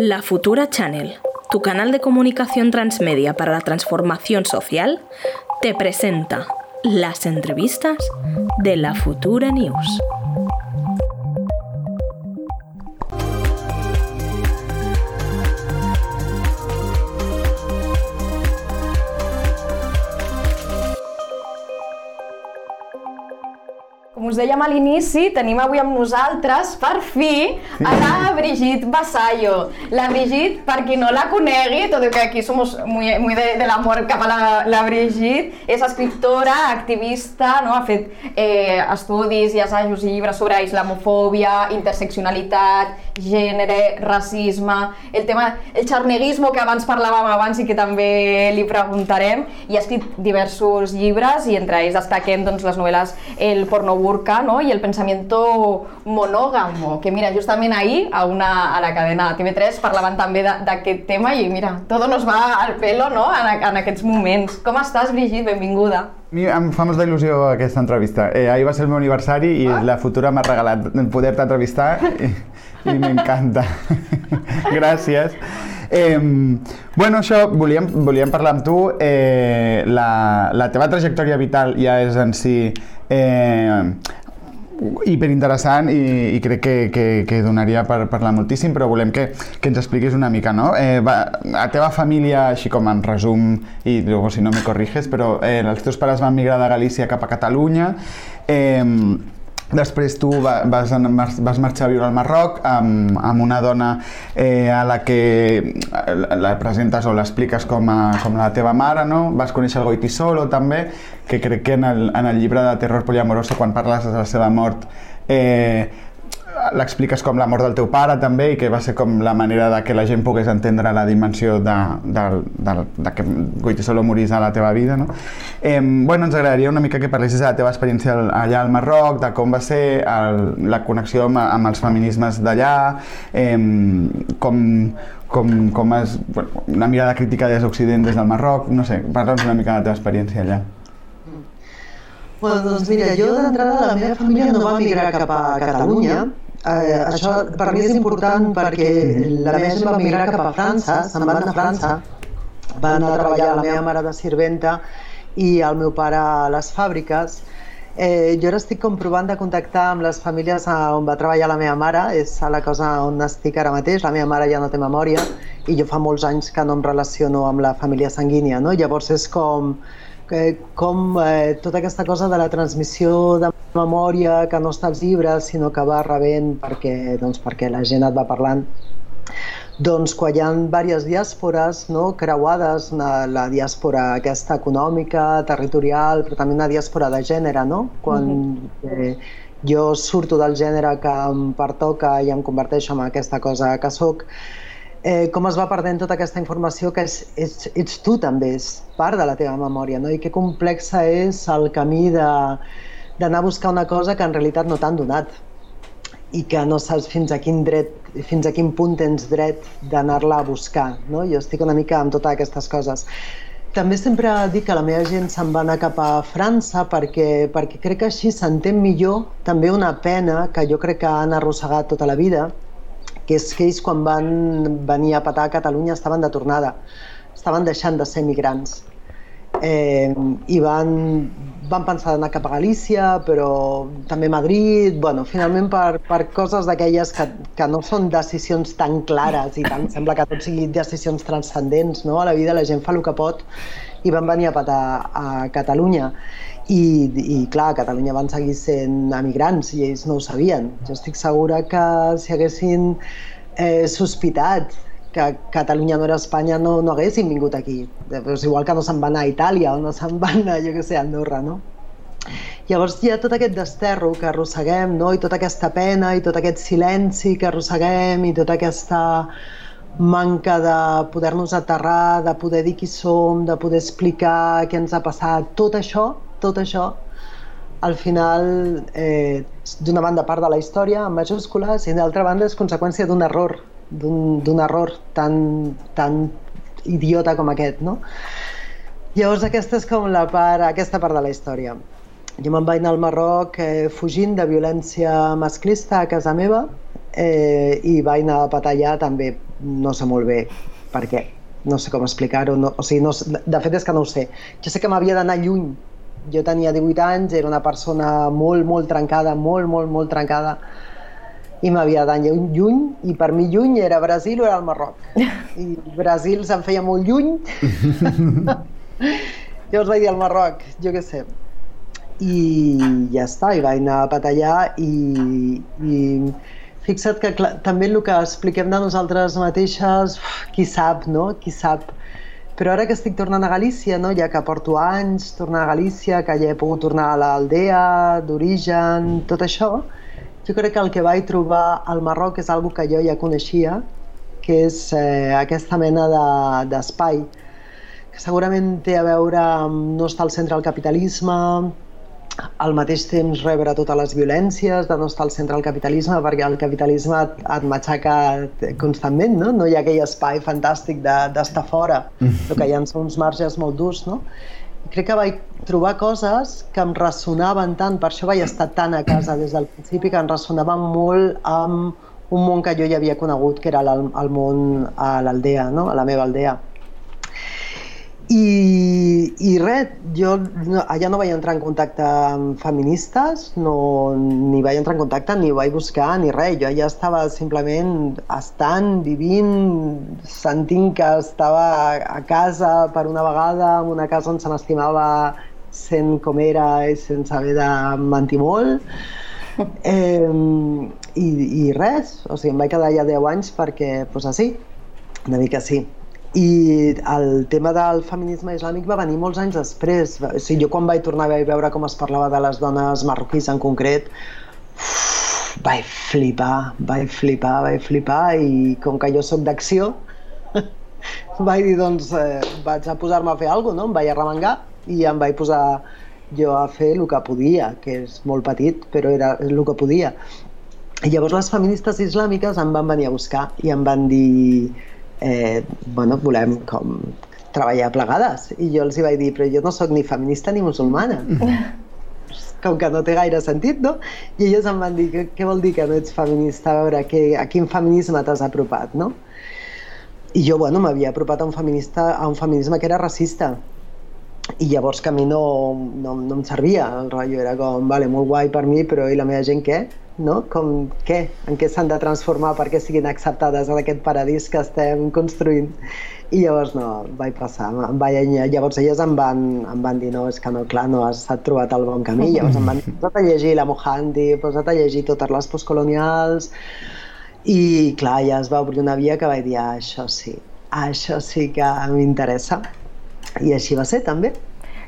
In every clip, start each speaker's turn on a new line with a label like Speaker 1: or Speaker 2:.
Speaker 1: La Futura Channel, tu canal de comunicación transmedia para la transformación social, te presenta las entrevistas de la Futura News.
Speaker 2: Us dèiem a l'inici, tenim avui amb nosaltres, per fi, a la Brigitte Basallo. La Brigitte, per qui no la conegui, tot i que aquí som muy, muy de, de l'amor cap a la, la Brigitte, és escriptora, activista, no? ha fet eh, estudis i assajos i llibres sobre islamofòbia, interseccionalitat, gènere, racisme, el tema, el xarneguismo que abans parlàvem abans i que també li preguntarem, i ha escrit diversos llibres i entre ells destaquem doncs, les novel·les El pornobur Burka ¿no? y el pensamiento monógamo, que mira, justament ahir a, una, a la cadena TV3 parlaven també d'aquest tema i mira, tot nos va al pelo no? en, en aquests moments. Com estàs, Brigitte? Benvinguda.
Speaker 3: Mi em fa molta il·lusió aquesta entrevista. Eh, ahir va ser el meu aniversari i ah. la futura m'ha regalat poder-te entrevistar i, i m'encanta. Gràcies. Eh, bueno, això, volíem, volíem parlar amb tu. Eh, la, la teva trajectòria vital ja és en si eh, hiperinteressant i, i crec que, que, que donaria per parlar moltíssim, però volem que, que ens expliquis una mica, no? Eh, va, la teva família, així com en resum, i luego si no me corriges, però eh, els teus pares van migrar de Galícia cap a Catalunya, eh, Després tu vas, vas marxar a viure al Marroc amb, amb una dona eh, a la que la presentes o l'expliques com, a, com la teva mare, no? Vas conèixer el Goitisolo també, que crec que en el, en el llibre de Terror Poliamoroso, quan parles de la seva mort, eh, l'expliques com la mort del teu pare també i que va ser com la manera de que la gent pogués entendre la dimensió de, de, de, de que Goiti solo morís a la teva vida no? eh, bueno, ens agradaria una mica que parlessis de la teva experiència allà al Marroc de com va ser el, la connexió amb, amb els feminismes d'allà eh, com, com, com és bueno, una mirada crítica des d'Occident des del Marroc no sé, parla'ns una mica de la teva experiència allà
Speaker 4: Bueno, doncs mira, jo d'entrada la meva família no va migrar cap a Catalunya, Eh, això per mi és important perquè la meva gent va migrar cap a França, se'n van a França, van anar a treballar la meva mare de sirventa i el meu pare a les fàbriques. Eh, jo ara estic comprovant de contactar amb les famílies on va treballar la meva mare, és a la cosa on estic ara mateix, la meva mare ja no té memòria i jo fa molts anys que no em relaciono amb la família sanguínia, no? llavors és com que, com eh, tota aquesta cosa de la transmissió de memòria que no està als llibres, sinó que va rebent perquè, doncs, perquè la gent et va parlant. Doncs quan hi ha diverses diàspores no, creuades, una, la diàspora aquesta econòmica, territorial, però també una diàspora de gènere, no? Quan mm -hmm. eh, jo surto del gènere que em pertoca i em converteixo en aquesta cosa que sóc, eh, com es va perdent tota aquesta informació que és, és, ets tu també, és part de la teva memòria, no? i que complexa és el camí d'anar a buscar una cosa que en realitat no t'han donat i que no saps fins a quin dret, fins a quin punt tens dret d'anar-la a buscar. No? Jo estic una mica amb totes aquestes coses. També sempre dic que la meva gent se'n va anar cap a França perquè, perquè crec que així s'entén millor també una pena que jo crec que han arrossegat tota la vida, que és que ells quan van venir a petar a Catalunya estaven de tornada, estaven deixant de ser migrants. Eh, i van, van pensar d'anar cap a Galícia, però també Madrid, bueno, finalment per, per coses d'aquelles que, que no són decisions tan clares i tant sembla que tot sigui decisions transcendents, no? A la vida la gent fa el que pot i van venir a petar a Catalunya i, i clar, a Catalunya van seguir sent emigrants i ells no ho sabien. Jo estic segura que si haguessin eh, sospitat que Catalunya no era Espanya no, no haguessin vingut aquí. Pues igual que no se'n van a Itàlia o no se'n van anar, jo què sé, a Andorra, no? Llavors hi ha tot aquest desterro que arrosseguem, no? i tota aquesta pena, i tot aquest silenci que arrosseguem, i tota aquesta manca de poder-nos aterrar, de poder dir qui som, de poder explicar què ens ha passat, tot això tot això al final eh, d'una banda part de la història en majúscules i d'altra banda és conseqüència d'un error d'un error tan, tan idiota com aquest no? llavors aquesta és com la part, aquesta part de la història jo me'n vaig anar al Marroc eh, fugint de violència masclista a casa meva eh, i vaig anar a allà també no sé molt bé per què. No sé com explicar-ho, no, o sigui, no, de fet és que no ho sé. Jo sé que m'havia d'anar lluny. Jo tenia 18 anys, era una persona molt, molt trencada, molt, molt, molt trencada, i m'havia d'anar lluny, i per mi lluny era Brasil o era el Marroc. I Brasil se'm feia molt lluny. Llavors vaig dir al Marroc, jo què sé. I ja està, i vaig anar a patallar i, i fixa't que clar, també el que expliquem de nosaltres mateixes, qui sap, no? Qui sap. Però ara que estic tornant a Galícia, no? ja que porto anys tornar a Galícia, que ja he pogut tornar a l'aldea d'origen, tot això, jo crec que el que vaig trobar al Marroc és algo que jo ja coneixia, que és eh, aquesta mena d'espai. De, que segurament té a veure amb no estar al centre del capitalisme, al mateix temps rebre totes les violències de no estar al centre del capitalisme perquè el capitalisme et, et matxaca constantment, no? No hi ha aquell espai fantàstic d'estar de, fora, el que hi ha uns marges molt durs, no? Crec que vaig trobar coses que em ressonaven tant, per això vaig estar tan a casa des del principi, que em ressonaven molt amb un món que jo ja havia conegut, que era el, el món a l'aldea, no? a la meva aldea. I, i res, jo no, allà no vaig entrar en contacte amb feministes, no, ni vaig entrar en contacte, ni vaig buscar, ni res. Jo allà estava simplement estant, vivint, sentint que estava a casa per una vegada, en una casa on se m'estimava sent com era i sense haver de mentir molt. Eh, i, I res, o sigui, em vaig quedar allà 10 anys perquè, doncs així, una mica sí. I el tema del feminisme islàmic va venir molts anys després. O sigui, jo quan vaig tornar a veure com es parlava de les dones marroquís en concret, uf, vaig flipar, vaig flipar, vaig flipar i com que jo sóc d'acció, vaig dir, doncs, eh, vaig a posar-me a fer alguna cosa, no? Em vaig arremangar i em vaig posar jo a fer el que podia, que és molt petit, però era el que podia. I llavors les feministes islàmiques em van venir a buscar i em van dir eh, bueno, volem com treballar plegades. I jo els hi vaig dir, però jo no sóc ni feminista ni musulmana. com que no té gaire sentit, no? I ells em van dir, què vol dir que no ets feminista? A veure, que, a quin feminisme t'has apropat, no? I jo, bueno, m'havia apropat a un, feminista, a un feminisme que era racista. I llavors que a mi no, no, no em servia, el rotllo era com, vale, molt guai per mi, però i la meva gent què? No? Com què? En què s'han de transformar perquè siguin acceptades en aquest paradís que estem construint? I llavors no, vaig passar, vaig, llavors elles em van, em van dir no, és que no, clar, no has trobat el bon camí, llavors em van posa't a llegir la Mohandi, posa't a llegir totes les postcolonials, i clar, ja es va obrir una via que vaig dir, ah, això sí, això sí que m'interessa. I així va ser, també.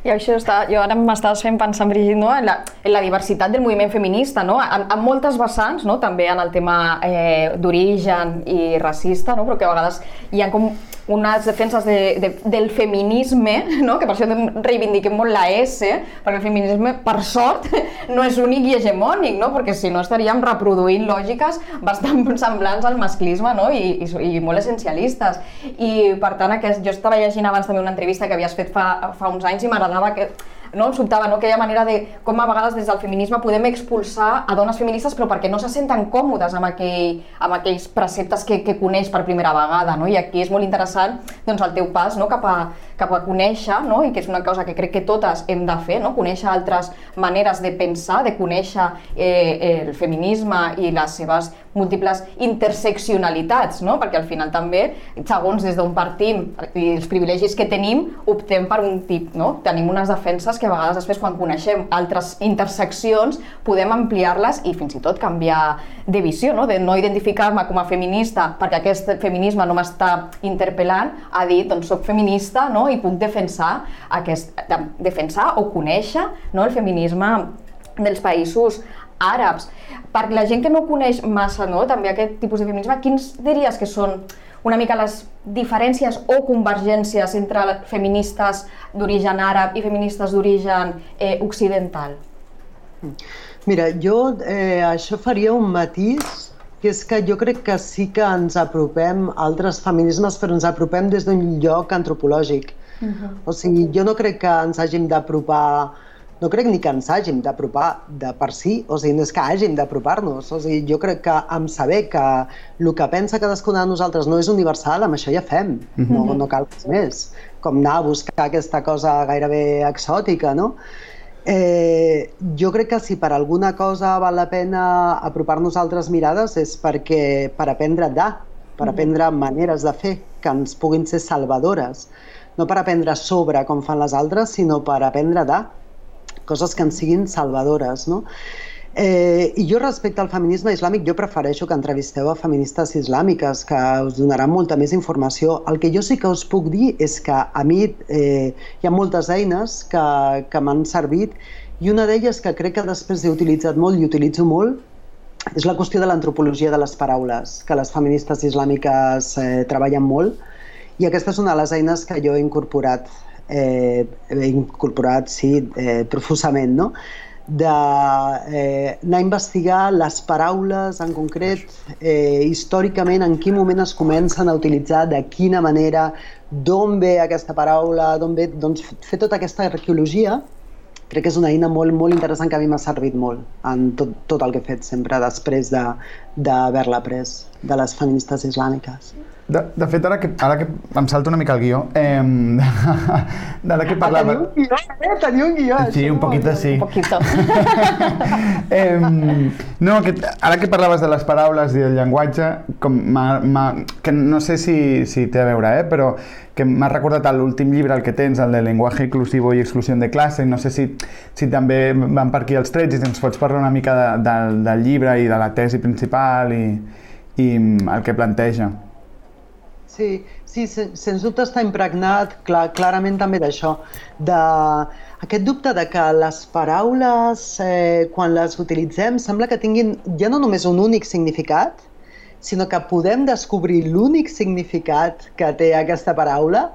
Speaker 2: I això està, jo ara m'estaves fent pensar, Brigitte, no? en, la, en la diversitat del moviment feminista, no? en, en moltes vessants, no? també en el tema eh, d'origen i racista, no? però que a vegades hi ha com unes defenses de, de, del feminisme, no? que per això reivindiquem molt la S, perquè el feminisme, per sort, no és únic i hegemònic, no? perquè si no estaríem reproduint lògiques bastant semblants al masclisme no? I, i, i molt essencialistes. I per tant, aquest, jo estava llegint abans també una entrevista que havies fet fa, fa uns anys i m'agradava que no? em sobtava no? aquella manera de com a vegades des del feminisme podem expulsar a dones feministes però perquè no se senten còmodes amb, aquell, amb aquells preceptes que, que coneix per primera vegada. No? I aquí és molt interessant doncs, el teu pas no? cap, a, cap a conèixer, no? i que és una cosa que crec que totes hem de fer, no? conèixer altres maneres de pensar, de conèixer eh, el feminisme i les seves múltiples interseccionalitats, no? perquè al final també, segons des d'on partim i els privilegis que tenim, optem per un tip, no? tenim unes defenses que a vegades després quan coneixem altres interseccions podem ampliar-les i fins i tot canviar de visió, no? de no identificar-me com a feminista perquè aquest feminisme no m'està interpel·lant, a dir, doncs soc feminista no? I puc defensar, aquest, defensar o conèixer no? el feminisme dels països àrabs. Per la gent que no coneix massa no, també aquest tipus de feminisme, quins diries que són una mica les diferències o convergències entre feministes d'origen àrab i feministes d'origen eh, occidental?
Speaker 4: Mira, jo eh, això faria un matís que és que jo crec que sí que ens apropem a altres feminismes, però ens apropem des d'un lloc antropològic. Uh -huh. O sigui, jo no crec que ens hàgim d'apropar no crec ni que ens hàgim d'apropar de per si, o sigui, no és que hàgim d'apropar-nos, o sigui, jo crec que amb saber que el que pensa cadascuna de nosaltres no és universal, amb això ja fem, no, no cal més, com anar a buscar aquesta cosa gairebé exòtica, no? Eh, jo crec que si per alguna cosa val la pena apropar-nos altres mirades és perquè per aprendre de, per aprendre maneres de fer que ens puguin ser salvadores, no per aprendre sobre com fan les altres, sinó per aprendre de coses que ens siguin salvadores. No? Eh, I jo respecte al feminisme islàmic, jo prefereixo que entrevisteu a feministes islàmiques, que us donaran molta més informació. El que jo sí que us puc dir és que a mi eh, hi ha moltes eines que, que m'han servit i una d'elles que crec que després he utilitzat molt i utilitzo molt és la qüestió de l'antropologia de les paraules, que les feministes islàmiques eh, treballen molt i aquesta és una de les eines que jo he incorporat, eh, he incorporat, sí, eh, profusament, no? d'anar eh, a investigar les paraules en concret, eh, històricament en quin moment es comencen a utilitzar, de quina manera, d'on ve aquesta paraula, d'on ve, doncs fer tota aquesta arqueologia crec que és una eina molt, molt interessant que a mi m'ha servit molt en tot, tot el que he fet sempre després d'haver-la de, pres de les feministes islàmiques.
Speaker 3: De, de fet, ara que, ara que em salto una mica el guió, eh, de la que parlava...
Speaker 4: Ah, teniu un guió, eh? Teniu un guió.
Speaker 3: Sí, un poquito sí.
Speaker 2: Un poquito.
Speaker 3: eh, no, que, ara que parlaves de les paraules i del llenguatge, com ma, ma, que no sé si, si té a veure, eh, però que m'ha recordat l'últim llibre, el que tens, el de Lenguaje inclusivo i exclusió de classe, no sé si, si també van per aquí els trets i ens pots parlar una mica de, de, del llibre i de la tesi principal i, i el que planteja.
Speaker 4: Sí, sí, sens dubte està impregnat clar, clarament també d'això, de aquest dubte de que les paraules, eh, quan les utilitzem, sembla que tinguin ja no només un únic significat, sinó que podem descobrir l'únic significat que té aquesta paraula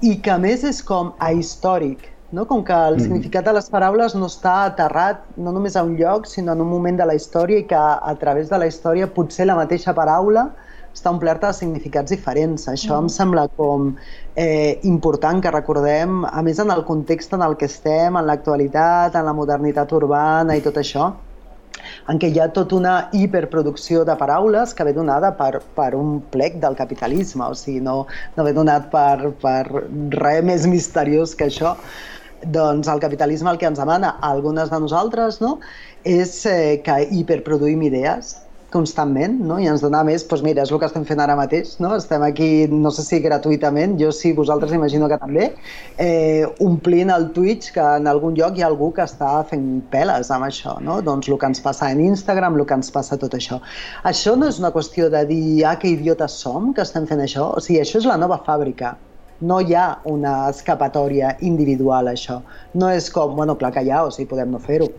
Speaker 4: i que a més és com ahistòric, no? com que el mm. significat de les paraules no està aterrat no només a un lloc, sinó en un moment de la història i que a través de la història potser la mateixa paraula està omplerta de significats diferents. Això mm. em sembla com eh, important que recordem, a més en el context en el que estem, en l'actualitat, en la modernitat urbana i tot això, en què hi ha tota una hiperproducció de paraules que ve donada per, per un plec del capitalisme, o sigui, no, no ve donat per, per res més misteriós que això doncs el capitalisme el que ens demana a algunes de nosaltres no? és eh, que hiperproduïm idees constantment, no? i ens dona més, doncs mira, és el que estem fent ara mateix, no? estem aquí, no sé si gratuïtament, jo sí, vosaltres imagino que també, eh, omplint el Twitch que en algun lloc hi ha algú que està fent peles amb això, no? doncs el que ens passa en Instagram, el que ens passa tot això. Això no és una qüestió de dir, ah, que idiotes som que estem fent això, o sigui, això és la nova fàbrica, no hi ha una escapatòria individual, això. No és com, bueno, clar que hi ha, o sigui, podem no fer-ho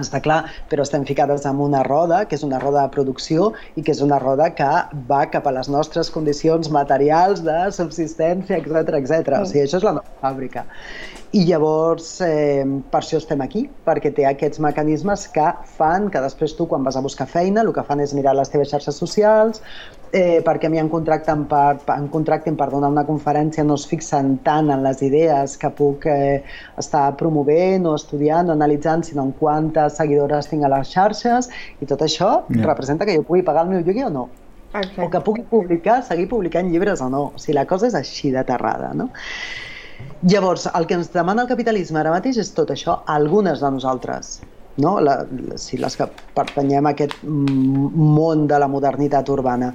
Speaker 4: està clar, però estem ficades en una roda, que és una roda de producció i que és una roda que va cap a les nostres condicions materials de subsistència, etc etc. O sigui, això és la nova fàbrica. I llavors, eh, per això estem aquí, perquè té aquests mecanismes que fan que després tu, quan vas a buscar feina, el que fan és mirar les teves xarxes socials, eh, perquè a mi em contracten per, em contracten per donar una conferència, no es fixen tant en les idees que puc eh, estar promovent o estudiant o analitzant, sinó en quantes seguidores tinc a les xarxes i tot això yeah. representa que jo pugui pagar el meu lloguer o no. Okay. O que pugui publicar, seguir publicant llibres o no. O sigui, la cosa és així d'aterrada, no? Llavors, el que ens demana el capitalisme ara mateix és tot això, algunes de nosaltres no? la, si les que pertanyem a aquest món de la modernitat urbana.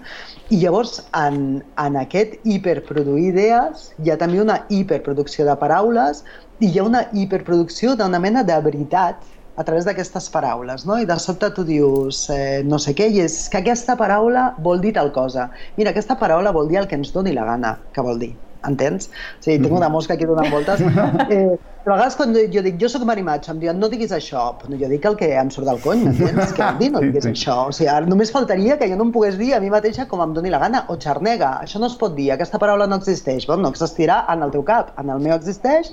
Speaker 4: I llavors, en, en aquest hiperproduir idees, hi ha també una hiperproducció de paraules i hi ha una hiperproducció d'una mena de veritat a través d'aquestes paraules, no? I de sobte tu dius eh, no sé què, i és que aquesta paraula vol dir tal cosa. Mira, aquesta paraula vol dir el que ens doni la gana que vol dir entens? O sigui, tinc una mm-hmm. mosca aquí donant voltes. Eh, però a vegades quan jo dic, jo sóc marimatge, em diuen, no diguis això, però jo dic el que em surt del cony, m'entens? Que dir, no diguis sí, sí. això. O sigui, només faltaria que jo no em pogués dir a mi mateixa com em doni la gana, o xarnega, això no es pot dir, aquesta paraula no existeix. Bon, no existirà en el teu cap, en el meu existeix,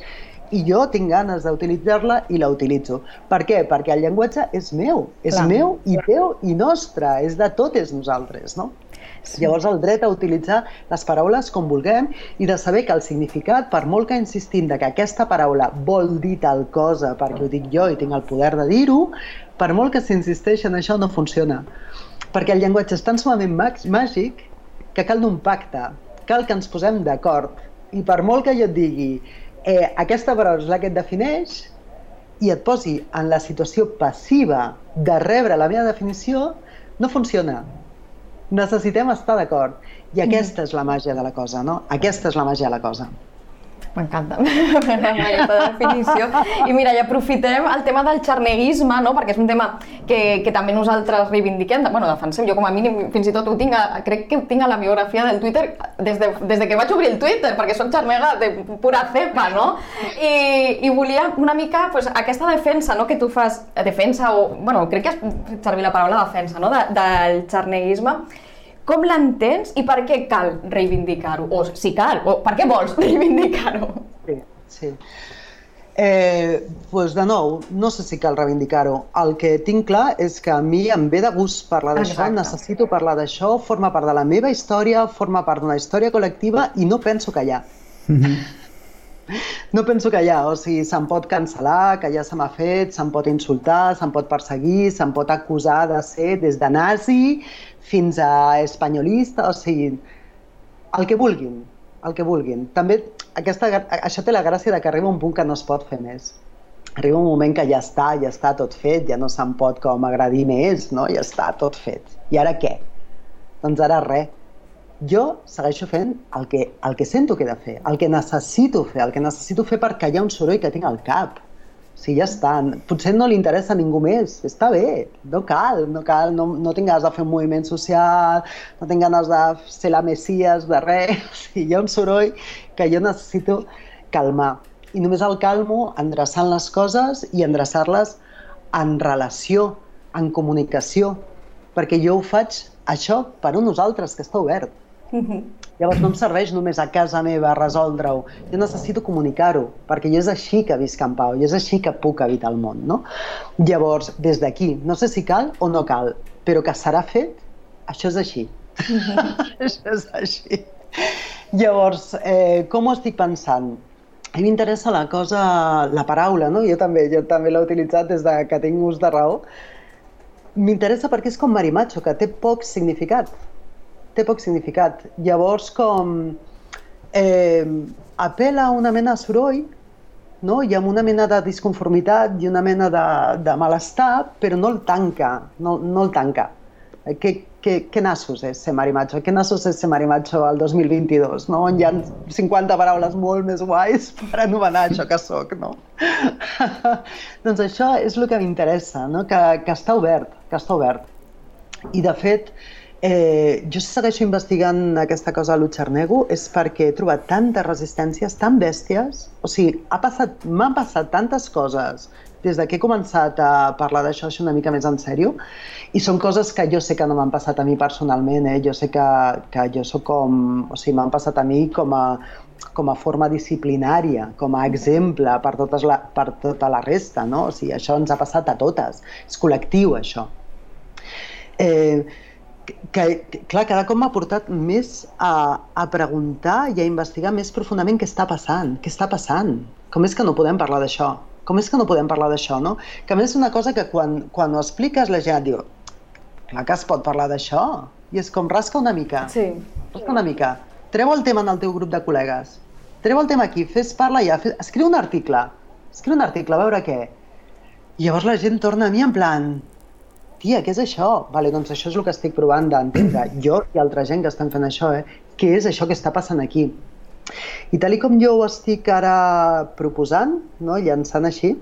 Speaker 4: i jo tinc ganes d'utilitzar-la i la utilitzo. Per què? Perquè el llenguatge és meu, és Clar. meu i teu i nostre, és de totes nosaltres, no? Sí. Llavors, el dret a utilitzar les paraules com vulguem i de saber que el significat, per molt que insistim de que aquesta paraula vol dir tal cosa perquè ho dic jo i tinc el poder de dir-ho, per molt que s'insisteix en això no funciona. Perquè el llenguatge és tan sumament màgic que cal d'un pacte, cal que ens posem d'acord. I per molt que jo et digui eh, aquesta paraula és la que et defineix i et posi en la situació passiva de rebre la meva definició, no funciona. Necessitem estar d'acord. I aquesta és la màgia de la cosa, no? Aquesta és la màgia de la cosa.
Speaker 2: M'encanta, aquesta definició. I mira, ja aprofitem el tema del xarneguisme, no? perquè és un tema que, que també nosaltres reivindiquem, bueno, defensem, jo com a mínim fins i tot ho tinc, a, crec que ho tinc a la biografia del Twitter des de, des de que vaig obrir el Twitter, perquè soc xarnega de pura cepa, no? I, i volia una mica pues, aquesta defensa no? que tu fas, defensa o, bueno, crec que has servir la paraula defensa, no? de, del xarneguisme, com l'entens i per què cal reivindicar-ho? O si cal, o per què vols reivindicar-ho?
Speaker 4: Sí, sí. Eh, pues de nou, no sé si cal reivindicar-ho. El que tinc clar és que a mi em ve de gust parlar d'això, necessito parlar d'això, forma part de la meva història, forma part d'una història col·lectiva i no penso callar. Mm -hmm. No penso que ja, o sigui, se'm pot cancel·lar, que ja se m'ha fet, se'm pot insultar, se'm pot perseguir, se'm pot acusar de ser des de nazi fins a espanyolista, o sigui, el que vulguin, el que vulguin. També aquesta, això té la gràcia de que arriba un punt que no es pot fer més. Arriba un moment que ja està, ja està tot fet, ja no se'n pot com agradir més, no? ja està tot fet. I ara què? Doncs ara res. Jo segueixo fent el que, el que sento que he de fer, el que necessito fer, el que necessito fer per callar un soroll que tinc al cap Sí, ja està. Potser no li interessa a ningú més. Està bé, no cal, no cal, no, no tinc ganes de fer un moviment social, no tinc ganes de ser la messies de res. O sigui, hi ha un soroll que jo necessito calmar. I només el calmo endreçant les coses i endreçar-les en relació, en comunicació, perquè jo ho faig això per a nosaltres, que està obert. Mm -hmm. Llavors no em serveix només a casa meva resoldre-ho, jo necessito comunicar-ho, perquè jo és així que visc en pau, jo és així que puc habitar el món. No? Llavors, des d'aquí, no sé si cal o no cal, però que serà fet, això és així. Mm -hmm. això és així. Llavors, eh, com ho estic pensant? A mi m'interessa la cosa, la paraula, no? Jo també, jo també l'he utilitzat des de que tinc ús de raó. M'interessa perquè és com marimacho, que té poc significat té poc significat. Llavors, com eh, apela a una mena de soroll, no? i amb una mena de disconformitat i una mena de, de malestar, però no el tanca, no, no el tanca. Eh, què, què, què nassos és ser marimacho? Què nassos és ser marimacho al 2022, no? on hi ha 50 paraules molt més guais per anomenar això que sóc, no? doncs això és el que m'interessa, no? que, que està obert, que està obert. I de fet, jo segueixo investigant aquesta cosa a l'Utxarnego és perquè he trobat tantes resistències tan bèsties, o sigui, ha passat, m'han passat tantes coses des de que he començat a parlar d'això així una mica més en sèrio, i són coses que jo sé que no m'han passat a mi personalment, eh? jo sé que, que jo sóc com, o sigui, m'han passat a mi com a, com a forma disciplinària, com a exemple per, totes la, per tota la resta, no? O sigui, això ens ha passat a totes, és col·lectiu això. Eh, que, que clar, cada cop m'ha portat més a, a preguntar i a investigar més profundament què està passant, què està passant, com és que no podem parlar d'això, com és que no podem parlar d'això, no? Que a més és una cosa que quan, quan ho expliques la gent diu, clar que es pot parlar d'això, i és com rasca una mica,
Speaker 2: sí.
Speaker 4: rasca una mica, treu el tema en el teu grup de col·legues, treu el tema aquí, fes parla ja, fes, escriu un article, escriu un article, a veure què. I llavors la gent torna a mi en plan, tia, què és això? Vale, doncs això és el que estic provant d'entendre. Jo i altra gent que estan fent això, eh? Què és això que està passant aquí? I tal com jo ho estic ara proposant, no? llançant així,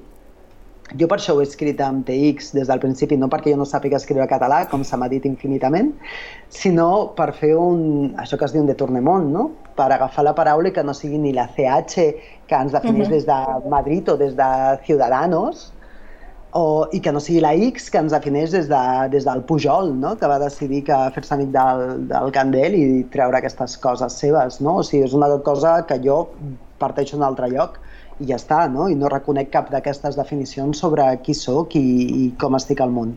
Speaker 4: jo per això ho he escrit amb TX des del principi, no perquè jo no sàpiga escriure català, com s'ha m'ha dit infinitament, sinó per fer un, això que es diu un detornement, no? per agafar la paraula i que no sigui ni la CH que ens defineix uh -huh. des de Madrid o des de Ciudadanos, o, i que no sigui la X que ens defineix des, de, des del Pujol, no? que va decidir que fer-se amic del, del Candel i treure aquestes coses seves. No? O sigui, és una cosa que jo parteixo d'un altre lloc i ja està, no? i no reconec cap d'aquestes definicions sobre qui sóc i, i com estic al món.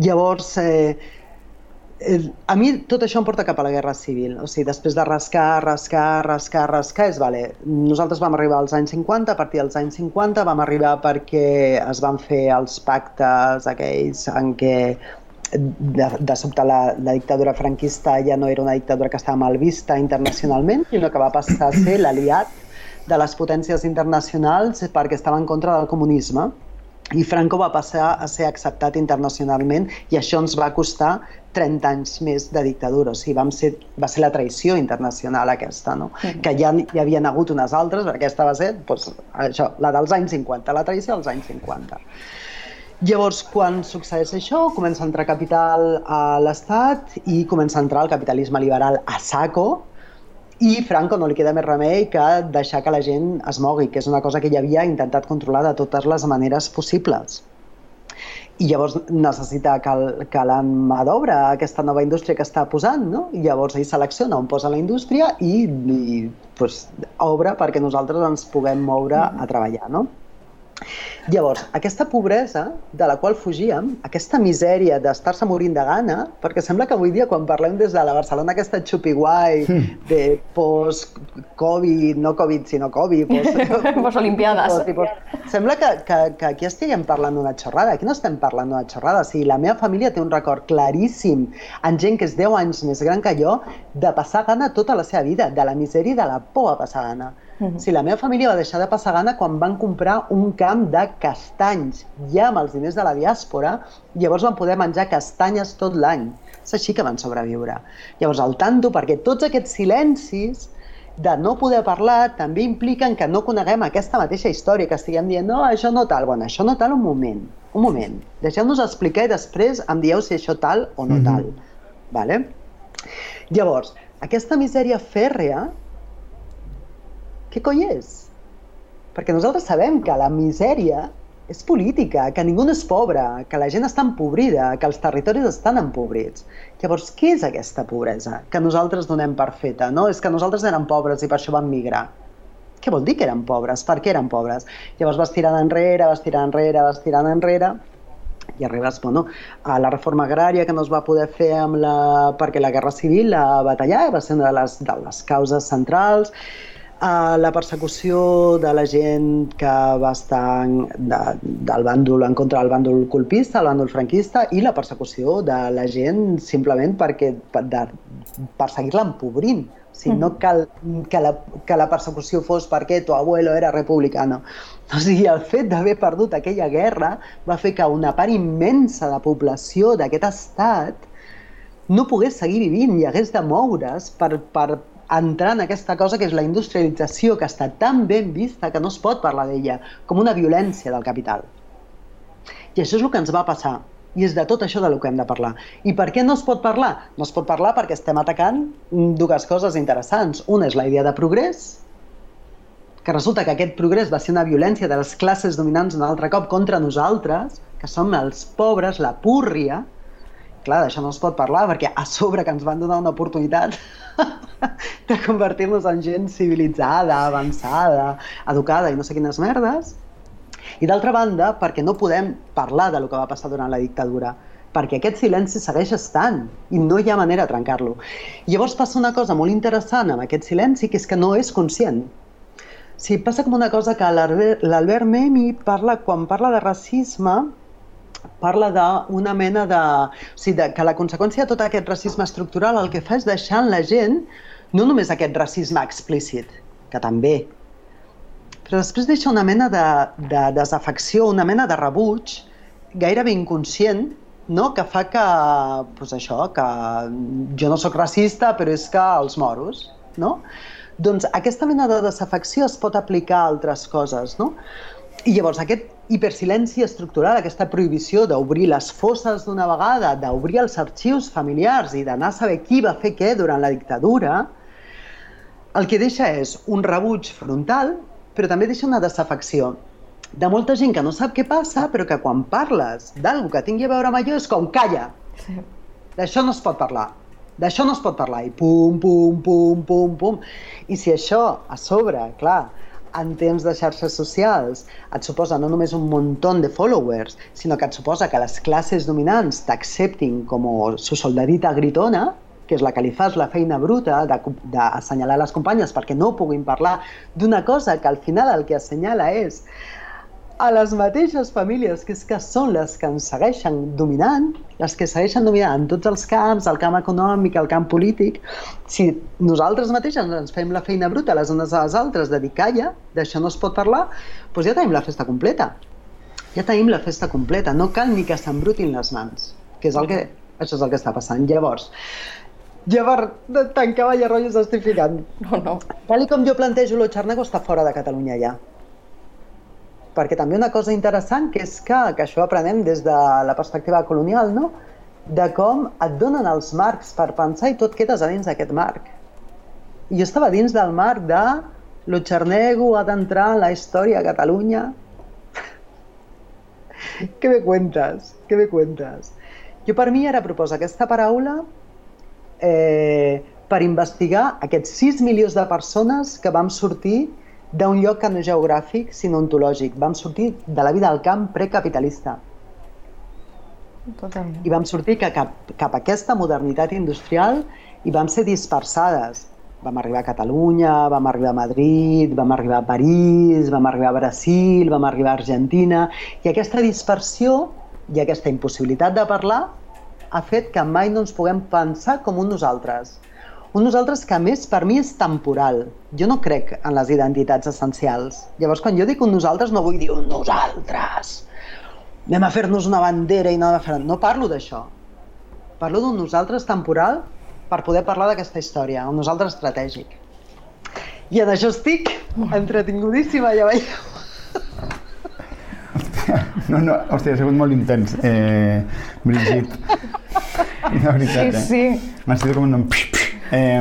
Speaker 4: Llavors, eh, a mi tot això em porta cap a la Guerra Civil. O sigui, després de rascar, rascar, rascar, rascar, és vale. Nosaltres vam arribar als anys 50, a partir dels anys 50 vam arribar perquè es van fer els pactes aquells en què de, de sobte la, la dictadura franquista ja no era una dictadura que estava mal vista internacionalment, sinó que va passar a ser l'aliat de les potències internacionals perquè estava en contra del comunisme i Franco va passar a ser acceptat internacionalment i això ens va costar 30 anys més de dictadura. O sigui, vam ser, va ser la traïció internacional aquesta, no? Mm. que ja hi havien hagut unes altres, però aquesta va ser doncs, això, la dels anys 50, la traïció dels anys 50. Llavors, quan succeeix això, comença a entrar capital a l'Estat i comença a entrar el capitalisme liberal a saco, i Franco no li queda més remei que deixar que la gent es mogui, que és una cosa que ell havia intentat controlar de totes les maneres possibles. I llavors necessita que, que la mà d'obra, aquesta nova indústria que està posant, no? I llavors ell selecciona on posa la indústria i, i pues, obre perquè nosaltres ens puguem moure a treballar, no? Llavors, aquesta pobresa de la qual fugíem, aquesta misèria d'estar-se morint de gana, perquè sembla que avui dia quan parlem des de la Barcelona aquesta xupi guai hmm. de post-Covid, no Covid, sinó Covid,
Speaker 2: post-Olimpiades. Post,
Speaker 4: post, sembla que, que, que aquí estiguem parlant d'una xorrada, aquí no estem parlant d'una xorrada, o sigui, la meva família té un record claríssim en gent que és 10 anys més gran que jo de passar gana tota la seva vida, de la misèria i de la por a passar gana. Uh -huh. Si la meva família va deixar de passar gana quan van comprar un camp de castanys, ja amb els diners de la diàspora, llavors van poder menjar castanyes tot l'any. És així que van sobreviure. Llavors, al tanto, perquè tots aquests silencis de no poder parlar també impliquen que no coneguem aquesta mateixa història, que estiguem dient, no, això no tal, bueno, això no tal, un moment, un moment, deixeu-nos explicar i després em dieu si això tal o no tal. Mm -hmm. vale? Llavors, aquesta misèria fèrrea què coi és? Perquè nosaltres sabem que la misèria és política, que ningú no és pobre, que la gent està empobrida, que els territoris estan empobrits. Llavors, què és aquesta pobresa que nosaltres donem per feta? No? És que nosaltres érem pobres i per això vam migrar. Què vol dir que eren pobres? Per què eren pobres? Llavors vas tirant enrere, vas tirant enrere, vas tirant enrere, i arribes bueno, a la reforma agrària que no es va poder fer amb la... perquè la Guerra Civil la tallar, va ser una de les, de les causes centrals, a la persecució de la gent que va estar de, del bàndol en contra del bàndol colpista, el bàndol franquista, i la persecució de la gent simplement perquè de, per seguir-la empobrint. O sigui, no cal que la, que la persecució fos perquè tu abuelo era republicano. O sigui, el fet d'haver perdut aquella guerra va fer que una part immensa de població d'aquest estat no pogués seguir vivint i hagués de moure's per, per, entrar en aquesta cosa que és la industrialització, que està tan ben vista que no es pot parlar d'ella, com una violència del capital. I això és el que ens va passar. I és de tot això de lo que hem de parlar. I per què no es pot parlar? No es pot parlar perquè estem atacant dues coses interessants. Una és la idea de progrés, que resulta que aquest progrés va ser una violència de les classes dominants un altre cop contra nosaltres, que som els pobres, la púrria, clar, d'això no es pot parlar perquè a sobre que ens van donar una oportunitat de convertir-nos en gent civilitzada, avançada, educada i no sé quines merdes. I d'altra banda, perquè no podem parlar de lo que va passar durant la dictadura, perquè aquest silenci segueix estant i no hi ha manera de trencar-lo. Llavors passa una cosa molt interessant amb aquest silenci, que és que no és conscient. Sí, passa com una cosa que l'Albert Memi parla, quan parla de racisme, parla d'una mena de... O sigui, de, que la conseqüència de tot aquest racisme estructural el que fa és deixar en la gent no només aquest racisme explícit, que també, però després deixa una mena de, de desafecció, una mena de rebuig gairebé inconscient no? que fa que, pues això, que jo no sóc racista, però és que els moros, no? Doncs aquesta mena de desafecció es pot aplicar a altres coses, no? I llavors aquest hipersilenci estructural, aquesta prohibició d'obrir les fosses d'una vegada, d'obrir els arxius familiars i d'anar a saber qui va fer què durant la dictadura, el que deixa és un rebuig frontal, però també deixa una desafecció de molta gent que no sap què passa, però que quan parles d'algú que tingui a veure amb allò és com calla. Sí. D'això no es pot parlar. D'això no es pot parlar. I pum, pum, pum, pum, pum. I si això a sobre, clar, en temps de xarxes socials. Et suposa no només un muntó de followers, sinó que et suposa que les classes dominants t'acceptin com su soldadita gritona, que és la que li fas la feina bruta d'assenyalar les companyes perquè no puguin parlar d'una cosa que al final el que assenyala és a les mateixes famílies, que és que són les que ens segueixen dominant, les que segueixen dominant en tots els camps, el camp econòmic, el camp polític, si nosaltres mateixes ens fem la feina bruta les unes a les altres de dir calla, d'això no es pot parlar, doncs ja tenim la festa completa. Ja tenim la festa completa, no cal ni que s'embrutin les mans, que és el que, això és el que està passant. Llavors, per tancar balla rotllos estic ficant.
Speaker 2: No, no.
Speaker 4: Tal com jo plantejo, lo Xarnego està fora de Catalunya ja perquè també una cosa interessant que és que, que això aprenem des de la perspectiva colonial, no? de com et donen els marcs per pensar i tot quedes a dins d'aquest marc. Jo estava dins del marc de lo Xarnego ha d'entrar en la història a Catalunya. què me cuentes? Què me cuentes? Jo per mi ara proposo aquesta paraula eh, per investigar aquests 6 milions de persones que vam sortir d'un lloc que no geogràfic, sinó ontològic. Vam sortir de la vida al camp precapitalista.
Speaker 2: Totalment.
Speaker 4: I vam sortir que cap, cap a aquesta modernitat industrial i vam ser dispersades. Vam arribar a Catalunya, vam arribar a Madrid, vam arribar a París, vam arribar a Brasil, vam arribar a Argentina, i aquesta dispersió i aquesta impossibilitat de parlar ha fet que mai no ens puguem pensar com un nosaltres un nosaltres que, a més, per mi és temporal. Jo no crec en les identitats essencials. Llavors, quan jo dic un nosaltres, no vull dir un nosaltres. Anem a fer-nos una bandera i no, a fer... no parlo d'això. Parlo d'un nosaltres temporal per poder parlar d'aquesta història, un nosaltres estratègic. I en això estic entretingudíssima, ja veieu.
Speaker 3: No, no, hòstia, ha sigut molt intens, eh, Brigitte. La veritat,
Speaker 2: sí, sí.
Speaker 3: eh? M'ha sigut com un... Eh,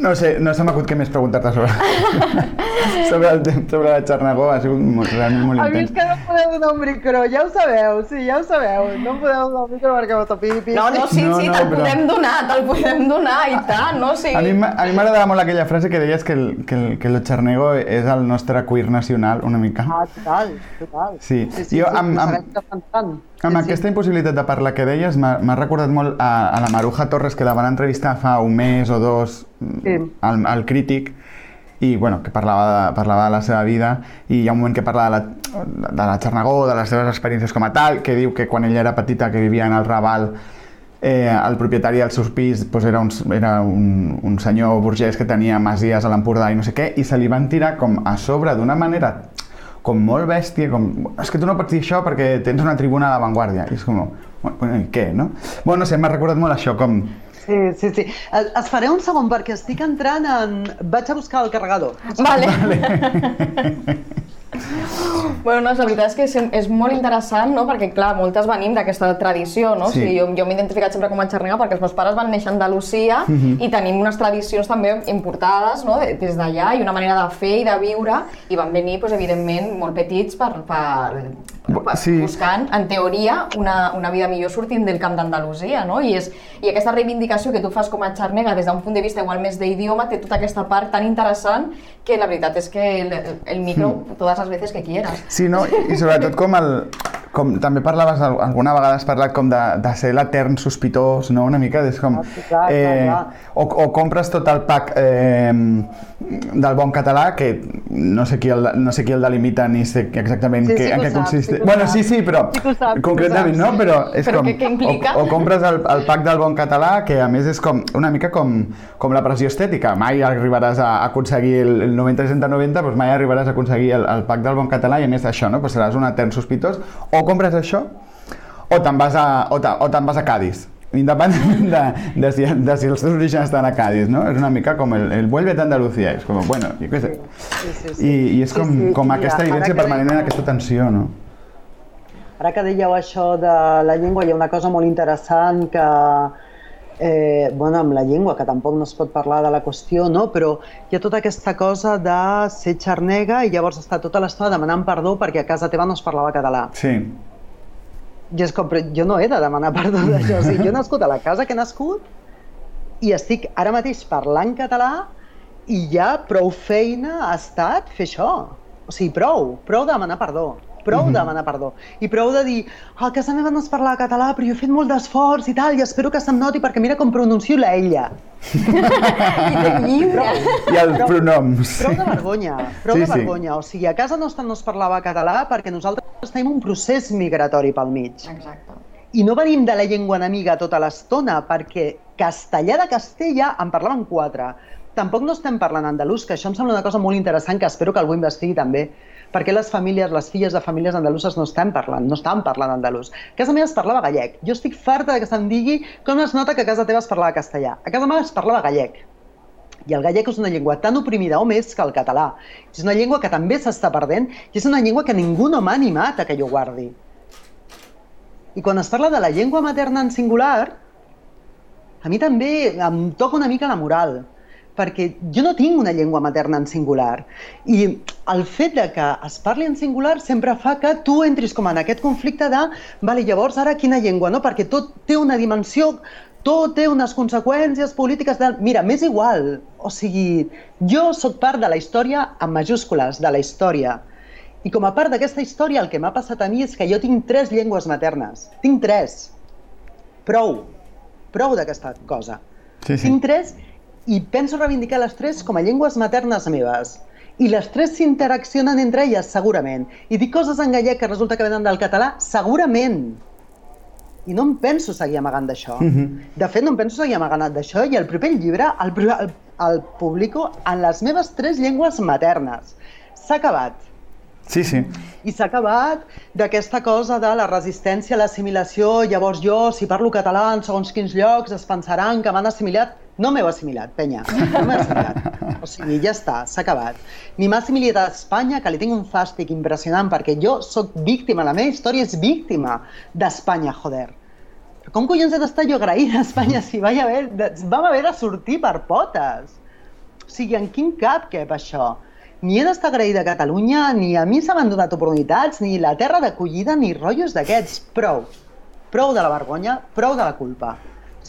Speaker 3: no sé, no se m'acut què més preguntar-te sobre, sobre, el, sobre la Xarnagó, ha sigut molt, realment molt
Speaker 4: A mi és
Speaker 3: intens.
Speaker 4: que no podeu donar un micro, ja ho sabeu, sí, ja ho sabeu. No podeu donar un micro perquè m'ho pipi.
Speaker 2: No, no, sí,
Speaker 3: No,
Speaker 2: sí,
Speaker 3: no,
Speaker 2: te'l
Speaker 3: però-
Speaker 2: podem donar, te'l podem donar, i tant, no? Sigui...
Speaker 3: A mi, m'agradava molt aquella frase que deies que el, que el, que el Xarnego és el nostre queer nacional, una mica.
Speaker 4: Ah, total, total.
Speaker 3: Sí.
Speaker 4: sí, sí
Speaker 3: Jo
Speaker 4: sí,
Speaker 3: amb- amb-
Speaker 4: defensant.
Speaker 3: Amb
Speaker 4: Sí,
Speaker 3: aquesta
Speaker 4: sí.
Speaker 3: impossibilitat de parlar que deies, m'ha m'ha recordat molt a, a la Maruja Torres, que la van entrevistar fa un mes o dos
Speaker 4: Sí.
Speaker 3: al, al crític, i bueno, que parlava de, parlava de la seva vida, i hi ha un moment que parla de la, de la Xarnagó, de les seves experiències com a tal, que diu que quan ella era petita, que vivia en el Raval, eh, el propietari del seu pis doncs era, un, era un, un senyor burgès que tenia masies a l'Empordà i no sé què, i se li van tirar com a sobre d'una manera com molt bèstia, com, és que tu no pots dir això perquè tens una tribuna a l'avantguàrdia. I és com, bueno, i què, no? Bueno, no sé, m'ha recordat molt això, com...
Speaker 4: Sí, sí, sí. Es, faré un segon perquè estic entrant en... Vaig a buscar el carregador.
Speaker 2: Vale. Bueno, no, la veritat és que és, molt interessant, no? perquè clar, moltes venim d'aquesta tradició, no?
Speaker 3: Sí.
Speaker 2: O sigui, jo, jo m'he identificat sempre com a xarnega perquè els meus pares van néixer a Andalusia
Speaker 3: Mhm.
Speaker 2: i tenim unes tradicions també importades no? de- des d'allà i una manera de fer i de viure i van venir, doncs, evidentment, molt petits per, per
Speaker 3: sí.
Speaker 2: buscant, en teoria, una, una vida millor sortint del camp d'Andalusia, no? I, és, I aquesta reivindicació que tu fas com a xarnega des d'un punt de vista igual més d'idioma té tota aquesta part tan interessant que la veritat és que el, el micro totes les veces que quieras.
Speaker 3: Sí, no? I sobretot com el... Com també parlaves, al- alguna vegada has parlat com de, de ser l'etern sospitós, no? Una mica, és com...
Speaker 4: Ah, sí, clar, clar, clar.
Speaker 3: O, o compres tot el pack eh, del bon català, que no sé qui el, no sé qui el delimita ni sé exactament
Speaker 4: Sí,
Speaker 3: què,
Speaker 4: sí
Speaker 3: en
Speaker 4: que
Speaker 3: què
Speaker 4: ho saps,
Speaker 3: consiste.
Speaker 4: sí
Speaker 3: bueno, sí, sí, però
Speaker 4: Sí saps,
Speaker 3: concretament,
Speaker 4: saps,
Speaker 3: no? Però és
Speaker 2: Però
Speaker 3: com...
Speaker 2: què- què implica?
Speaker 3: O, o compres el, el pack del bon català, que a més és com una mica com, com la pressió estètica. Mai arribaràs a aconseguir el, el 90-60-90, doncs mai arribaràs a aconseguir el, el pack del bon català i a més d'això, no? Pues seràs un etern sospitós. O compres això o te'n vas, a, o te, o te'n vas a Cádiz. Independentment de, de, si, de si els teus orígens estan a Cádiz, no? És una mica com el, el vuelve a Andalucía, és com, bueno, jo què sé.
Speaker 4: Sí, sí, sí.
Speaker 3: I, i és com,
Speaker 4: Sí, sí,
Speaker 3: com aquesta
Speaker 4: ara
Speaker 3: vivència permanent en aquesta tensió, no?
Speaker 4: Ara que dèieu això de la llengua, hi ha una cosa molt interessant que, eh, bueno, amb la llengua, que tampoc no es pot parlar de la qüestió, no? però hi ha tota aquesta cosa de ser xarnega i llavors estar tota l'estona demanant perdó perquè a casa teva no es parlava català.
Speaker 3: Sí.
Speaker 4: I és com, però jo no he de demanar perdó d'això. O sigui, jo he nascut a la casa que he nascut i estic ara mateix parlant català I ja prou feina ha estat fer això. O sigui, prou, prou de demanar perdó. Prou de demanar perdó. I prou de dir, a casa meva no es parla català, però jo he fet molt d'esforç i tal, i espero que se'm noti perquè mira com pronuncio la ella.
Speaker 2: Lliure.
Speaker 3: I els pronoms.
Speaker 4: Prou de vergonya, prou
Speaker 3: Sí,
Speaker 4: de
Speaker 3: sí.
Speaker 4: vergonya. O sigui, a casa nostra no es parlava català perquè nosaltres tenim un procés migratori pel mig.
Speaker 2: Exacte.
Speaker 4: I no venim de la llengua enemiga tota l'estona, perquè castellà de Castella en parlaven quatre. Tampoc no estem parlant andalús, que això em sembla una cosa molt interessant que espero que algú investigui també. Perquè les famílies, les filles de famílies andaluses no estan parlant, no estan parlant andalús. A casa meva es parlava gallec. Jo estic farta de que se'm digui com es nota que a casa teva es parlava castellà. A casa meva es parlava gallec. I el gallec és una llengua tan oprimida o més que el català. És una llengua que també s'està perdent i és una llengua que ningú no m'ha animat a que jo guardi. I quan es parla de la llengua materna en singular, a mi també em toca una mica la moral, perquè jo no tinc una llengua materna en singular. I el fet de que es parli en singular sempre fa que tu entris com en aquest conflicte de vale, llavors ara quina llengua, no? Perquè tot té una dimensió, tot té unes conseqüències polítiques de... Mira, m'és igual. O sigui, jo sóc part de la història amb majúscules, de la història. I com a part d'aquesta història, el que m'ha passat a mi és que jo tinc tres llengües maternes. Tinc tres. Prou. Prou d'aquesta cosa.
Speaker 3: Sí, sí.
Speaker 4: Tinc tres i penso reivindicar les tres com a llengües maternes meves. I les tres s'interaccionen entre elles, segurament. I dic coses en gallec que resulta que venen del català, segurament. I no em penso seguir amagant d'això.
Speaker 3: Mhm.
Speaker 4: De fet, no em penso seguir amagant d'això i el proper llibre el, el, el publico en les meves tres llengües maternes. S'ha acabat.
Speaker 3: Sí, sí.
Speaker 4: I s'ha acabat d'aquesta cosa de la resistència a l'assimilació, llavors jo, si parlo català en segons quins llocs, es pensaran que m'han assimilat. No m'heu assimilat, penya, no m'heu assimilat. O sigui, ja està, s'ha acabat. Ni m'ha assimilat a Espanya, que li tinc un fàstic impressionant, perquè jo sóc víctima, la meva història és víctima d'Espanya, joder. Però com collons he d'estar jo agraïda a Espanya si vaig haver, vam haver de sortir per potes? O sigui, en quin cap cap això? Ni he d'estar agraïda a Catalunya, ni a mi se m'han donat oportunitats, ni la terra d'acollida, ni rotllos d'aquests. Prou. Prou de la vergonya, prou de la culpa.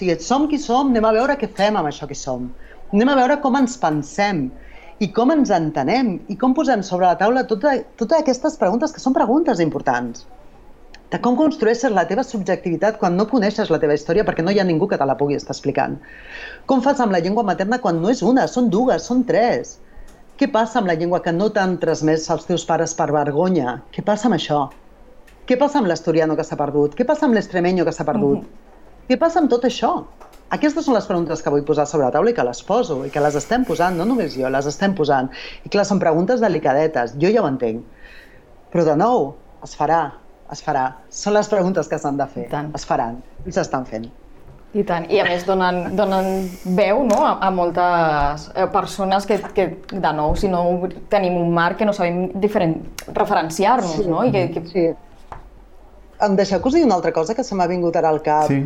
Speaker 4: Sigui, som qui som, anem a veure què fem amb això que som. Anem a veure com ens pensem i com ens entenem i com posem sobre la taula tota, totes aquestes preguntes que són preguntes importants de com construeixes la teva subjectivitat quan no coneixes la teva història perquè no hi ha ningú que te la pugui estar explicant. Com fas amb la llengua materna quan no és una, són dues, són tres? Què passa amb la llengua que no t'han transmès els teus pares per vergonya? Què passa amb això? Què passa amb l'asturiano que s'ha perdut? Què passa amb l'extremenyo que s'ha perdut? Què passa amb tot això? Aquestes són les preguntes que vull posar sobre la taula i que les poso i que les estem posant, no només jo, les estem posant. I clar, són preguntes delicadetes, jo ja ho entenc. Però de nou, es farà, es farà. Són les preguntes que s'han de fer.
Speaker 2: I tant.
Speaker 4: Es faran i s'estan fent.
Speaker 2: I tant. I a més donen, donen veu no? a, a moltes eh, persones que, que, de nou, si no tenim un marc que no sabem diferent, referenciar-nos,
Speaker 4: Sí.
Speaker 2: no? I que, que...
Speaker 4: Sí. Em deixeu que us digui una altra cosa que se m'ha vingut ara al cap,
Speaker 3: Sí.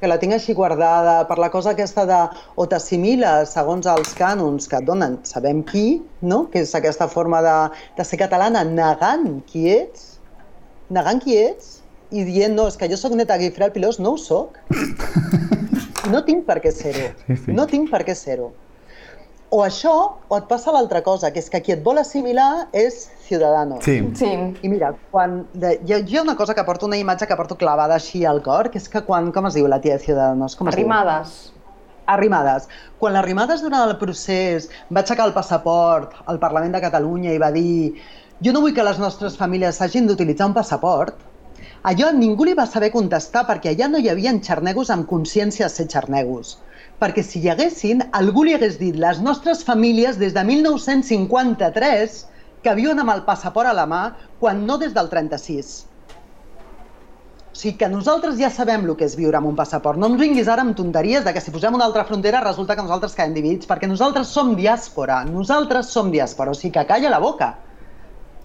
Speaker 4: Que la tinc així guardada, per la cosa aquesta de o t'assimiles segons els cànons que et donen sabem qui, no? que és aquesta forma de, de ser catalana negant qui ets, negant qui ets i dient, no, és que jo sóc neta Guifré el Pilós, no ho sóc. No tinc per què ser-ho.
Speaker 3: Sí, sí.
Speaker 4: No tinc per què ser-ho. O això, o et passa l'altra cosa, que és que qui et vol assimilar és ciudadano.
Speaker 3: Sí.
Speaker 2: Sí,
Speaker 4: I mira, quan de, hi, ha, hi ha una cosa que porto, una imatge que porto clavada així al cor, que és que quan, com es diu la tia de Ciudadanos? Com
Speaker 2: arrimades.
Speaker 4: Arrimades. Quan l'arrimades durant el procés va aixecar el passaport al Parlament de Catalunya i va dir jo no vull que les nostres famílies hagin d'utilitzar un passaport, allò ningú li va saber contestar perquè allà no hi havia xarnegos amb consciència de ser xarnegos. Perquè si hi haguessin, algú li hagués dit les nostres famílies des de 1953 que viuen amb el passaport a la mà quan no des del 36. O sigui que nosaltres ja sabem el que és viure amb un passaport. No ens vinguis ara amb tonteries de que si posem una altra frontera resulta que nosaltres quedem dividits, perquè nosaltres som diàspora, nosaltres som diàspora, o sigui que calla la boca.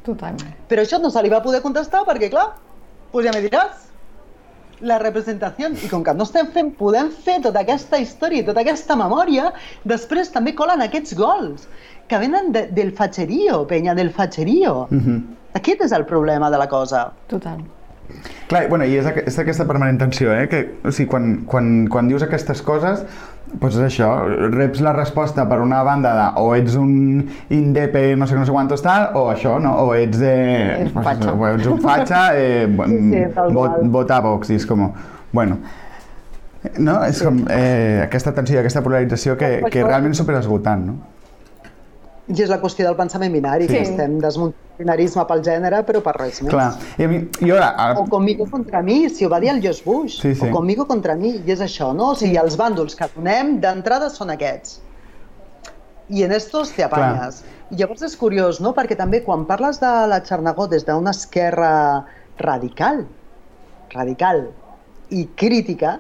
Speaker 2: Totalment.
Speaker 4: Però això no se li va poder contestar perquè, clar, doncs ja me diràs, la representació, i com que no estem fent, podem fer tota aquesta història i tota aquesta memòria, després també colen aquests gols que venen de, del fatxerío, penya, del fatxerío.
Speaker 3: Mhm.
Speaker 4: Aquest és el problema de la cosa.
Speaker 2: Total.
Speaker 3: Clar, bueno, i és, aqu és aquesta permanent tensió, eh? Que, o sigui, quan, quan, quan dius aquestes coses, doncs és això, reps la resposta per una banda de o ets un indepe no sé no sé quantos tal, o això, no? O ets, eh,
Speaker 2: fatxa.
Speaker 3: o ets un fatxa, eh,
Speaker 4: sí, tal
Speaker 3: vot,
Speaker 4: qual.
Speaker 3: vota a Vox, i és com, bueno, no? És com eh, aquesta tensió, aquesta polarització que, que realment és superesgotant, no?
Speaker 4: I és la qüestió del pensament binari,
Speaker 2: Sí.
Speaker 4: que estem desmuntant binarisme pel gènere, però per res més.
Speaker 3: Clar, i a mi, i ara, ara
Speaker 4: O conmigo contra mi, si ho va dir el Josh Bush.
Speaker 3: Sí, sí.
Speaker 4: O conmigo contra mi, i és això, no? O sigui, els bàndols que donem d'entrada són aquests. I en estos te apanyes. I llavors és curiós, no? Perquè també quan parles de la Charnagó des d'una esquerra radical, radical i crítica,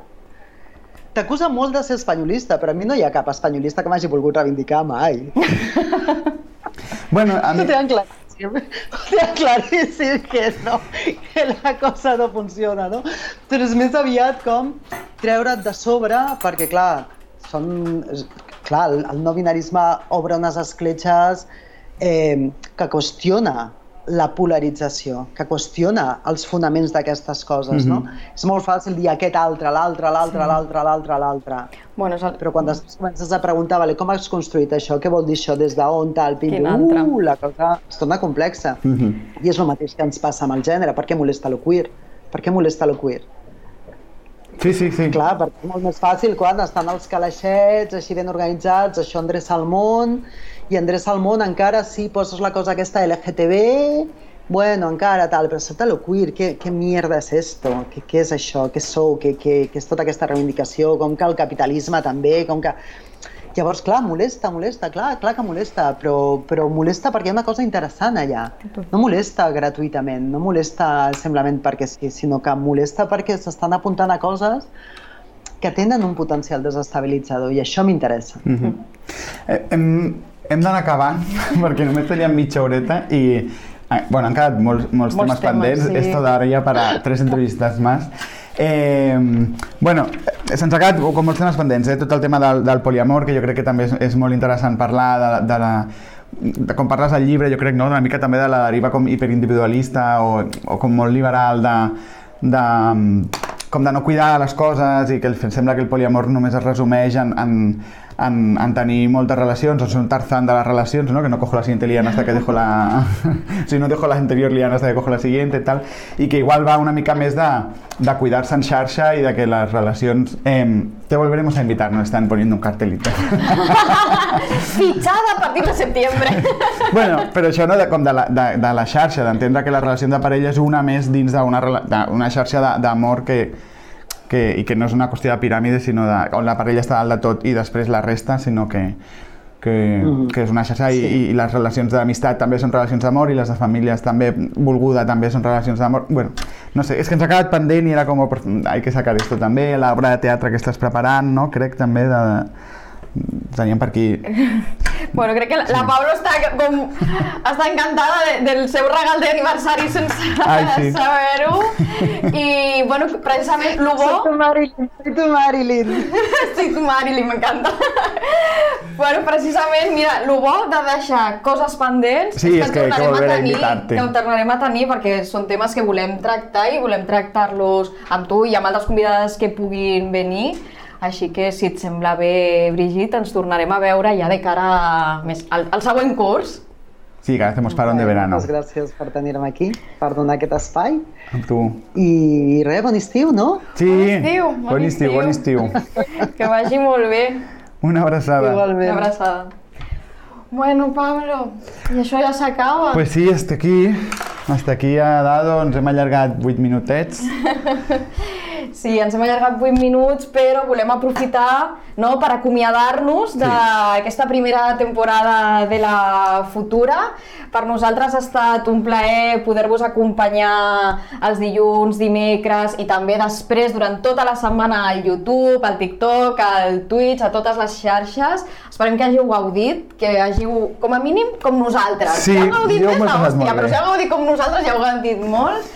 Speaker 4: t'acusa molt de ser espanyolista, però a mi no hi ha cap espanyolista que m'hagi volgut reivindicar mai.
Speaker 3: bueno, a mi,
Speaker 4: Ho Ho tenen claríssim que no, que la cosa no funciona, no? Però és més aviat com treure't de sobre, perquè clar, són, clar el, el no binarisme obre unes escletxes eh, que qüestiona la polarització, que qüestiona els fonaments d'aquestes coses, no? És molt fàcil dir aquest altre, l'altre, l'altre, l'altre, l'altre, l'altre.
Speaker 2: Bueno, el...
Speaker 4: Però quan després comences a preguntar vale, com has construït això, què vol dir això, des d'on, tal, pim, uh, la cosa es torna complexa.
Speaker 3: Mhm.
Speaker 4: I és el mateix que ens passa amb el gènere. Per què molesta lo queer? Per què molesta lo queer?
Speaker 3: sí, sí, sí.
Speaker 4: Clar, perquè és molt més fàcil quan estan els calaixets així ben organitzats, això endreça el món, i endreça el món encara si poses la cosa aquesta LGTB, bueno, encara tal, però sota lo queer, què, què mierda és esto? Què, què és això? Què sou? Què, què, què és tota aquesta reivindicació? Com que el capitalisme també? Com que... Llavors, clar, molesta, molesta, clar, clar que molesta, però, però molesta perquè hi ha una cosa interessant allà. No molesta gratuïtament, no molesta simplement perquè sí, sinó que molesta perquè s'estan apuntant a coses que tenen un potencial desestabilitzador i això m'interessa.
Speaker 3: Mhm. Eh, hem hem d'anar acabant, perquè només teníem mitja horeta i eh, bueno, han quedat molts, molts,
Speaker 2: Molts
Speaker 3: temes,
Speaker 2: temes,
Speaker 3: pendents.
Speaker 2: sí.
Speaker 3: Esto daría para tres entrevistas más. Eh, bueno, se'ns ha quedat com molts temes pendents, eh? tot el tema del, del poliamor, que jo crec que també és, és molt interessant parlar de, de la de com parles al llibre, jo crec, no? una mica també de la deriva com hiperindividualista o, o com molt liberal de, de, com de no cuidar les coses i que el, sembla que el poliamor només es resumeix en, en, en, en tenir moltes relacions, o ser un tarzán de las relacions, ¿no? que no cojo la siguiente liana hasta que dejo la... si no dejo la anterior liana hasta que cojo la siguiente, tal, i que igual va una mica més de, de cuidar-se en xarxa i de que les relacions... Eh, te volveremos a invitar, nos están poniendo un cartelito.
Speaker 2: Fitxada a partir de setembre.
Speaker 3: bueno, però això no de, com de la, de, de la xarxa, d'entendre que la relació de parella és una més dins d'una xarxa d'amor que, que, i que no és una qüestió de piràmide, sinó de, on la parella està dalt de tot i després la resta, sinó que, que,
Speaker 4: Mhm.
Speaker 3: que és una xarxa i,
Speaker 4: Sí.
Speaker 3: i les relacions d'amistat també són relacions d'amor i les de famílies també, volguda també són relacions d'amor. Bueno, no sé, és que ens ha quedat pendent i era com, "Pues, hay que sacar esto també, l'obra de teatre que estàs preparant, no? Crec també de... Teníem per aquí
Speaker 2: Bueno, crec que la, la Pablo està com... està encantada de, del seu regal d'aniversari sense
Speaker 3: Ai, sí.
Speaker 2: saber-ho. I, bueno, precisament, el bo...
Speaker 4: Soy tu Marilyn, soy tu Marilyn.
Speaker 2: Estic tu, Marilyn, m'encanta. bueno, precisament, mira, el bo de deixar coses pendents
Speaker 3: Sí, és que- que volveré a
Speaker 2: tenir,
Speaker 3: invitar-te.
Speaker 2: que ho tornarem a tenir perquè són temes que volem tractar i volem tractar-los amb tu i amb altres convidades que puguin venir. Així que, si et sembla bé, Brigitte, ens tornarem a veure ja de cara a, més, al, al següent curs.
Speaker 3: Sí, que hacemos parón de verano.
Speaker 4: Moltes gràcies per tenir-me aquí, per donar aquest espai.
Speaker 3: Amb tu.
Speaker 4: I res, bon estiu, no?
Speaker 3: Sí,
Speaker 2: Bon estiu, bon
Speaker 3: bon estiu, bon estiu.
Speaker 2: Que vagi molt bé.
Speaker 3: Una abraçada.
Speaker 4: Igualment.
Speaker 2: Una abraçada. Bueno, Pablo, i això ja s'acaba.
Speaker 3: Pues sí, hasta aquí. Hasta aquí ha dado, ens hem allargat 8 minutets.
Speaker 2: Sí, ens hem allargat 8 minuts, però volem aprofitar no, per acomiadar-nos d'aquesta primera temporada de la futura. Per nosaltres ha estat un plaer poder-vos acompanyar els dilluns, dimecres i també després, durant tota la setmana, al YouTube, al TikTok, al Twitch, a totes les xarxes. Esperem que hàgiu gaudit, que hàgiu, com a mínim, com nosaltres.
Speaker 3: Sí,
Speaker 2: si heu gaudit
Speaker 3: jo
Speaker 2: més hòstia, però si heu gaudit com nosaltres, ja heu gaudit molt.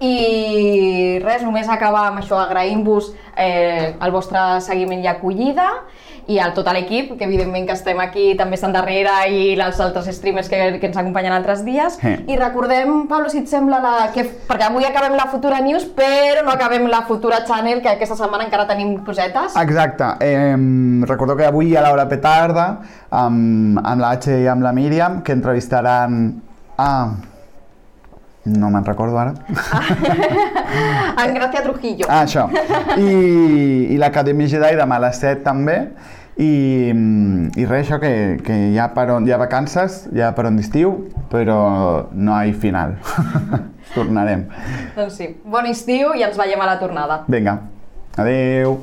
Speaker 2: I res, només acabar amb això, agraïm-vos eh, el vostre seguiment i acollida i a tot l'equip, que evidentment que estem aquí, també estan darrere, i els altres streamers que, que ens acompanyen altres dies.
Speaker 3: Sí.
Speaker 2: I recordem, Pablo, si et sembla, la, que, perquè avui acabem la Futura News, però no acabem la Futura Channel, que aquesta setmana encara tenim cosetes.
Speaker 3: Exacte. Eh, recordo que avui a l'hora petarda, amb, amb la H i amb la Míriam, que entrevistaran a... No me'n recordo ara.
Speaker 2: En Gràcia Trujillo.
Speaker 3: Ah, això. I, i l'Acadèmia Jedi demà a les 7 també. I, i res, això, que, que hi, ha per on, hi ha vacances, hi ha per on d'estiu, però no hi ha final. Tornarem.
Speaker 2: Doncs sí, bon estiu i ens veiem a la tornada.
Speaker 3: Vinga, adeu.